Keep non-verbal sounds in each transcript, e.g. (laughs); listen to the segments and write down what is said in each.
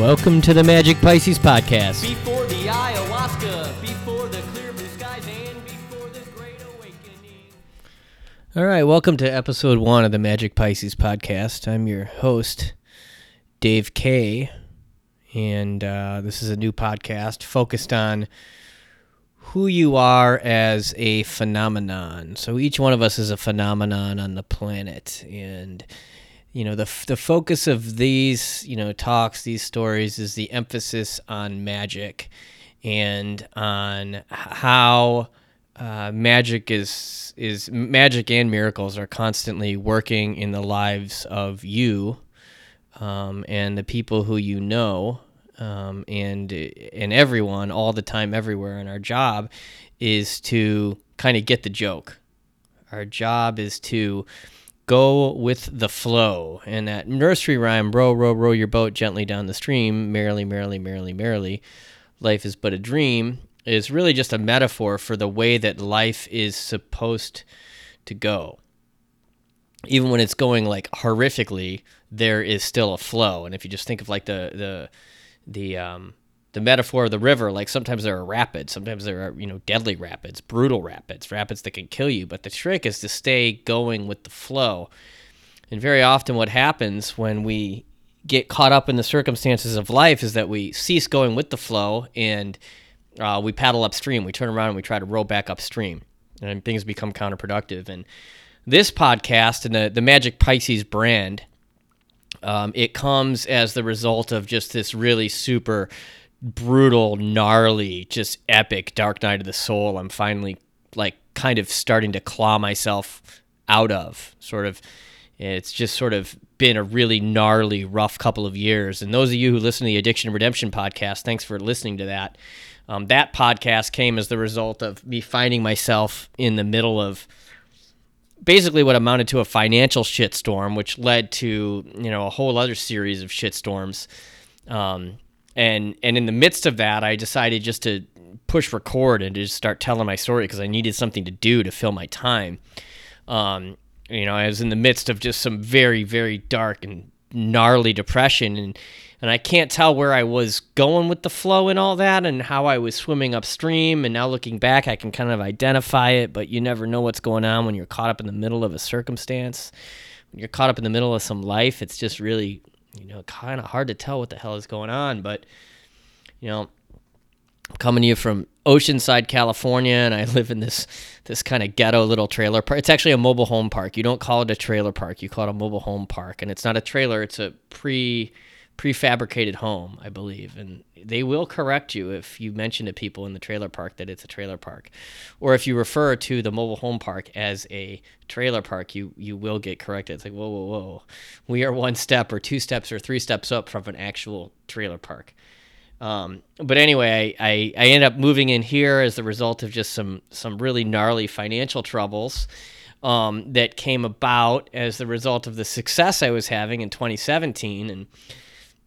Welcome to the Magic Pisces podcast. Before the ayahuasca, before the clear blue skies, and before the great awakening. All right, welcome to episode one of the Magic Pisces podcast. I'm your host, Dave K, and uh, this is a new podcast focused on who you are as a phenomenon. So each one of us is a phenomenon on the planet, and you know the the focus of these you know talks, these stories is the emphasis on magic and on how uh, magic is is magic and miracles are constantly working in the lives of you um, and the people who you know um, and and everyone all the time everywhere. And our job is to kind of get the joke. Our job is to go with the flow. And that nursery rhyme row row row your boat gently down the stream merrily merrily merrily merrily life is but a dream is really just a metaphor for the way that life is supposed to go. Even when it's going like horrifically there is still a flow. And if you just think of like the the the um the metaphor of the river like sometimes there are rapids sometimes there are you know deadly rapids brutal rapids rapids that can kill you but the trick is to stay going with the flow. And very often what happens when we get caught up in the circumstances of life is that we cease going with the flow and uh, we paddle upstream. We turn around and we try to row back upstream and things become counterproductive. And this podcast and the, the magic pisces brand um, it comes as the result of just this really super brutal, gnarly, just epic Dark Night of the Soul. I'm finally like kind of starting to claw myself out of. Sort of, it's just sort of been a really gnarly, rough couple of years. And those of you who listen to the Addiction Redemption podcast, thanks for listening to that. Um, that podcast came as the result of me finding myself in the middle of basically what amounted to a financial shitstorm, which led to you know a whole other series of shitstorms. Um, and and in the midst of that, I decided just to push record and just start telling my story because I needed something to do to fill my time. Um, you know, I was in the midst of just some very very dark and gnarly depression and and I can't tell where I was going with the flow and all that and how I was swimming upstream and now looking back I can kind of identify it but you never know what's going on when you're caught up in the middle of a circumstance when you're caught up in the middle of some life it's just really you know kind of hard to tell what the hell is going on but you know coming to you from Oceanside, California, and I (laughs) live in this this kind of ghetto little trailer park. It's actually a mobile home park. You don't call it a trailer park. You call it a mobile home park, and it's not a trailer. It's a pre prefabricated home, I believe, and they will correct you if you mention to people in the trailer park that it's a trailer park, or if you refer to the mobile home park as a trailer park, you you will get corrected. It's like whoa whoa whoa, we are one step or two steps or three steps up from an actual trailer park. Um, but anyway, I, I, ended up moving in here as the result of just some some really gnarly financial troubles um, that came about as the result of the success I was having in 2017 and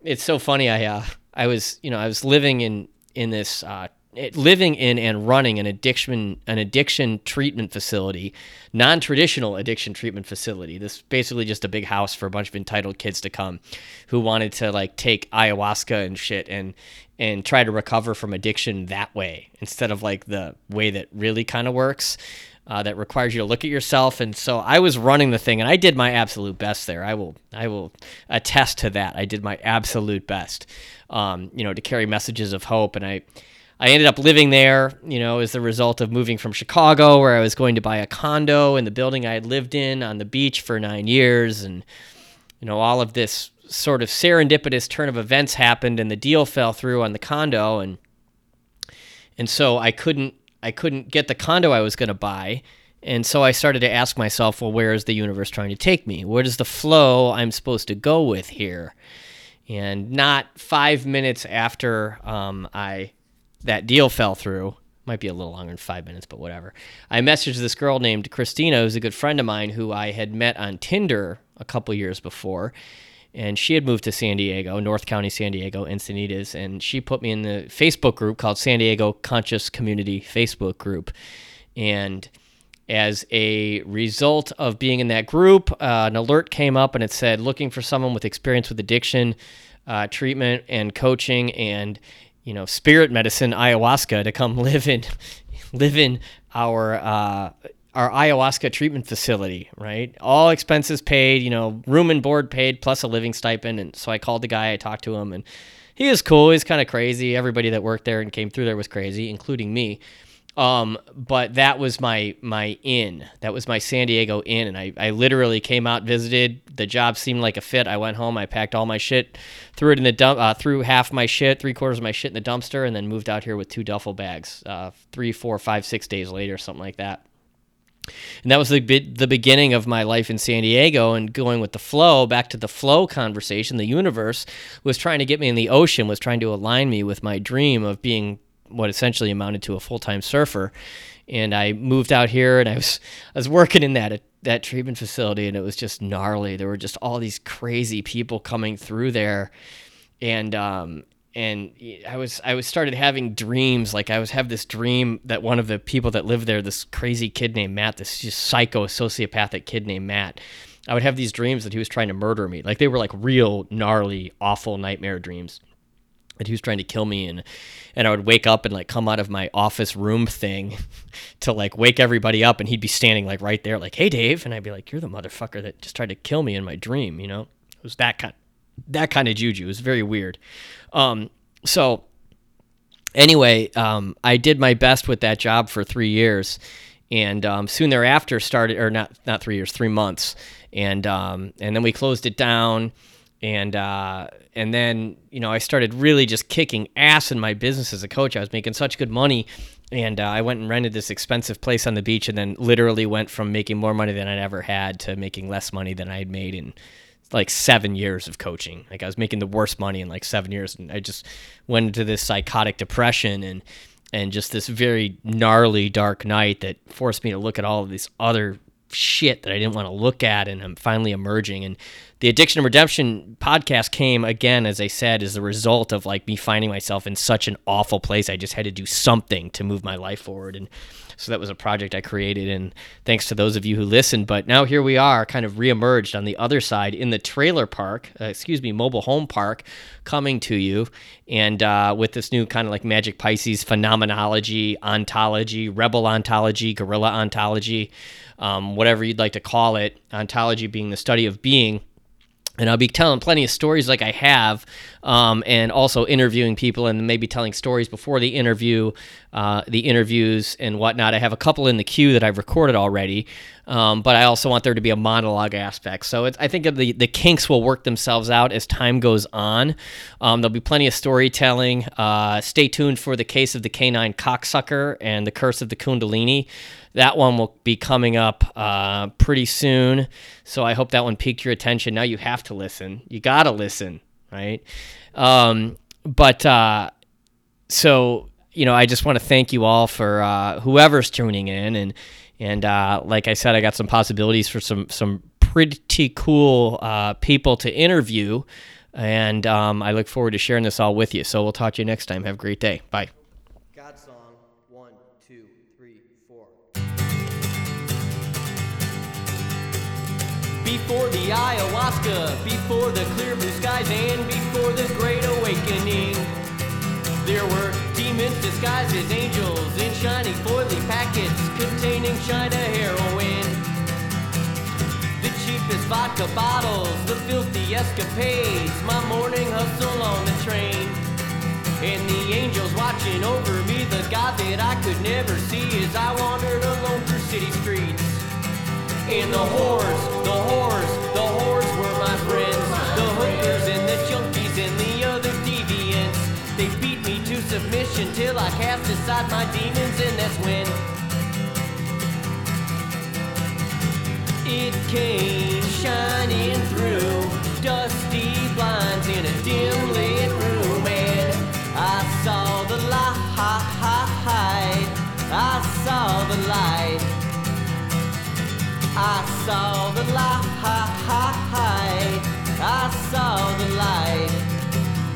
it's so funny. I uh, I was you know I was living in in this uh, living in and running an addiction an addiction treatment facility, non traditional addiction treatment facility. This basically just a big house for a bunch of entitled kids to come, who wanted to like take ayahuasca and shit and and try to recover from addiction that way instead of like the way that really kind of works uh, that requires you to look at yourself. And so I was running the thing, and I did my absolute best there. I will I will attest to that. I did my absolute best, um, you know, to carry messages of hope. And I I ended up living there, you know, as the result of moving from Chicago, where I was going to buy a condo in the building I had lived in on the beach for nine years, and you know, all of this sort of serendipitous turn of events happened, and the deal fell through on the condo, and and so I couldn't I couldn't get the condo I was going to buy. And so I started to ask myself, well, where is the universe trying to take me? Where does the flow I'm supposed to go with here? And not five minutes after um, I that deal fell through, might be a little longer than five minutes, but whatever. I messaged this girl named Christina, who's a good friend of mine, who I had met on Tinder a couple years before and she had moved to San Diego, North County, San Diego, Encinitas, and she put me in the Facebook group called San Diego Conscious Community Facebook group. And as a result of being in that group, uh, an alert came up and it said, looking for someone with experience with addiction. uh, treatment and coaching and you know spirit medicine ayahuasca to come (laughs) live in live in our uh, our ayahuasca treatment facility, right? All expenses paid, you know, room and board paid, plus a living stipend. And so I called the guy, I talked to him, and he was cool. He's kind of crazy. Everybody that worked there and came through there was crazy, including me. Um, but that was my my in. That was my San Diego in, and I, I literally came out, visited. The job seemed like a fit. I went home, I packed all my shit, threw it in the dump, uh, threw half my shit, three quarters of my shit in the dumpster, and then moved out here with two duffel bags. Uh, three, four, five, six days later, something like that. And that was the the beginning of my life in San Diego and going with the flow back to the flow conversation. The universe was trying to get me in the ocean, was trying to align me with my dream of being what essentially amounted to a full time surfer. And I moved out here and I was I was working in that that treatment facility and it was just gnarly. There were just all these crazy people coming through there. And um, and I was I was started having dreams like I was have this dream that one of the people that lived there this crazy kid named Matt this just psycho sociopathic kid named Matt I would have these dreams that he was trying to murder me. Like they were like real gnarly awful nightmare dreams that he was trying to kill me and and I would wake up and like come out of my office room thing (laughs) to like wake everybody up and he'd be standing like right there like hey Dave and I'd be like you're the motherfucker that just tried to kill me in my dream you know? It was that kind that kind of juju was very weird um, so anyway, um, I did my best with that job for three years, and um, soon thereafter started, or not not three years, three months, and um, and then we closed it down, and uh, and then you know I started really just kicking ass in my business as a coach. I was making such good money. And uh, I went and rented this expensive place on the beach, and then literally went from making more money than I'd ever had to making less money than I had made in like seven years of coaching. Like I was making the worst money in like seven years, and I just went into this psychotic depression and and just this very gnarly dark night that forced me to look at all of this other shit that I didn't want to look at, and I'm finally emerging. And the Addiction and Redemption podcast came again, as I said, as a result of like me finding myself in such an awful place. I just had to do something to move my life forward, and so that was a project I created, and thanks to those of you who listened. But now here we are, kind of reemerged on the other side in the trailer park, uh, excuse me, mobile home park, coming to you, and uh, with this new kind of like Magic Pisces phenomenology, ontology, rebel ontology, guerrilla ontology, um, whatever you'd like to call it. Ontology being the study of being and I'll be telling plenty of stories like I have, um, and also interviewing people and maybe telling stories before the interview, uh, the interviews and whatnot. I have a couple in the queue that I've recorded already, um, but I also want there to be a monologue aspect. So I think the the kinks will work themselves out as time goes on. Um, there'll be plenty of storytelling. Uh, stay tuned for the case of the canine cocksucker and the curse of the Kundalini. That one will be coming up uh, pretty soon. So I hope that one piqued your attention. Now you have to listen. You got to listen, right? Um, but uh, so, you know, I just want to thank you all for uh, whoever's tuning in. And, and uh, like I said, I got some possibilities for some, some pretty cool uh, people to interview. And um, I look forward to sharing this all with you. So we'll talk to you next time. Have a great day. Bye. God song. One, two, three, four. Before the ayahuasca, before the clear blue skies, and before the great awakening, there were demons disguised as angels in shiny foily packets containing China heroin. The cheapest vodka bottles, the filthy escapades, my morning hustle on the train. And the angels watching over me, the God that I could never see as I wandered alone through city streets. And the whores, the whores, the whores were my friends. The hookers and the junkies and the other deviants. They beat me to submission till I cast aside my demons, and that's when it came shining through dusty blinds in a dim I saw the light. I saw the light.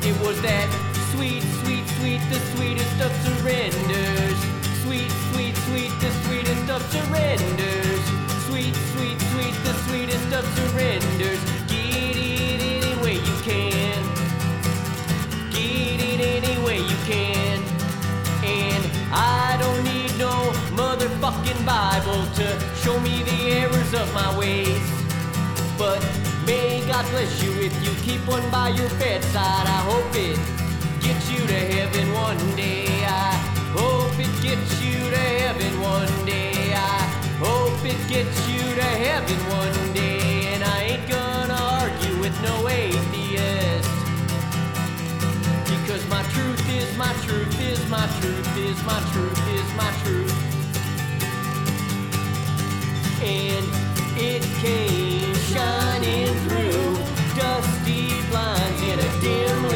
It was that sweet, sweet, sweet, the sweetest of surrenders. Sweet, sweet, sweet, the sweetest of surrenders. Sweet, sweet, sweet, the sweetest of surrenders. Get it any way you can. Get it any way you can. And I don't need no motherfucking Bible to show me the errors of my ways. But may God bless you if you keep one by your bedside. I hope it gets you to heaven one day. I hope it gets you to heaven one day. I hope it gets you to heaven one day. And I ain't gonna argue with no atheist. Because my truth is my truth is my truth is my truth is my truth it came shining through dusty blinds in a dim room.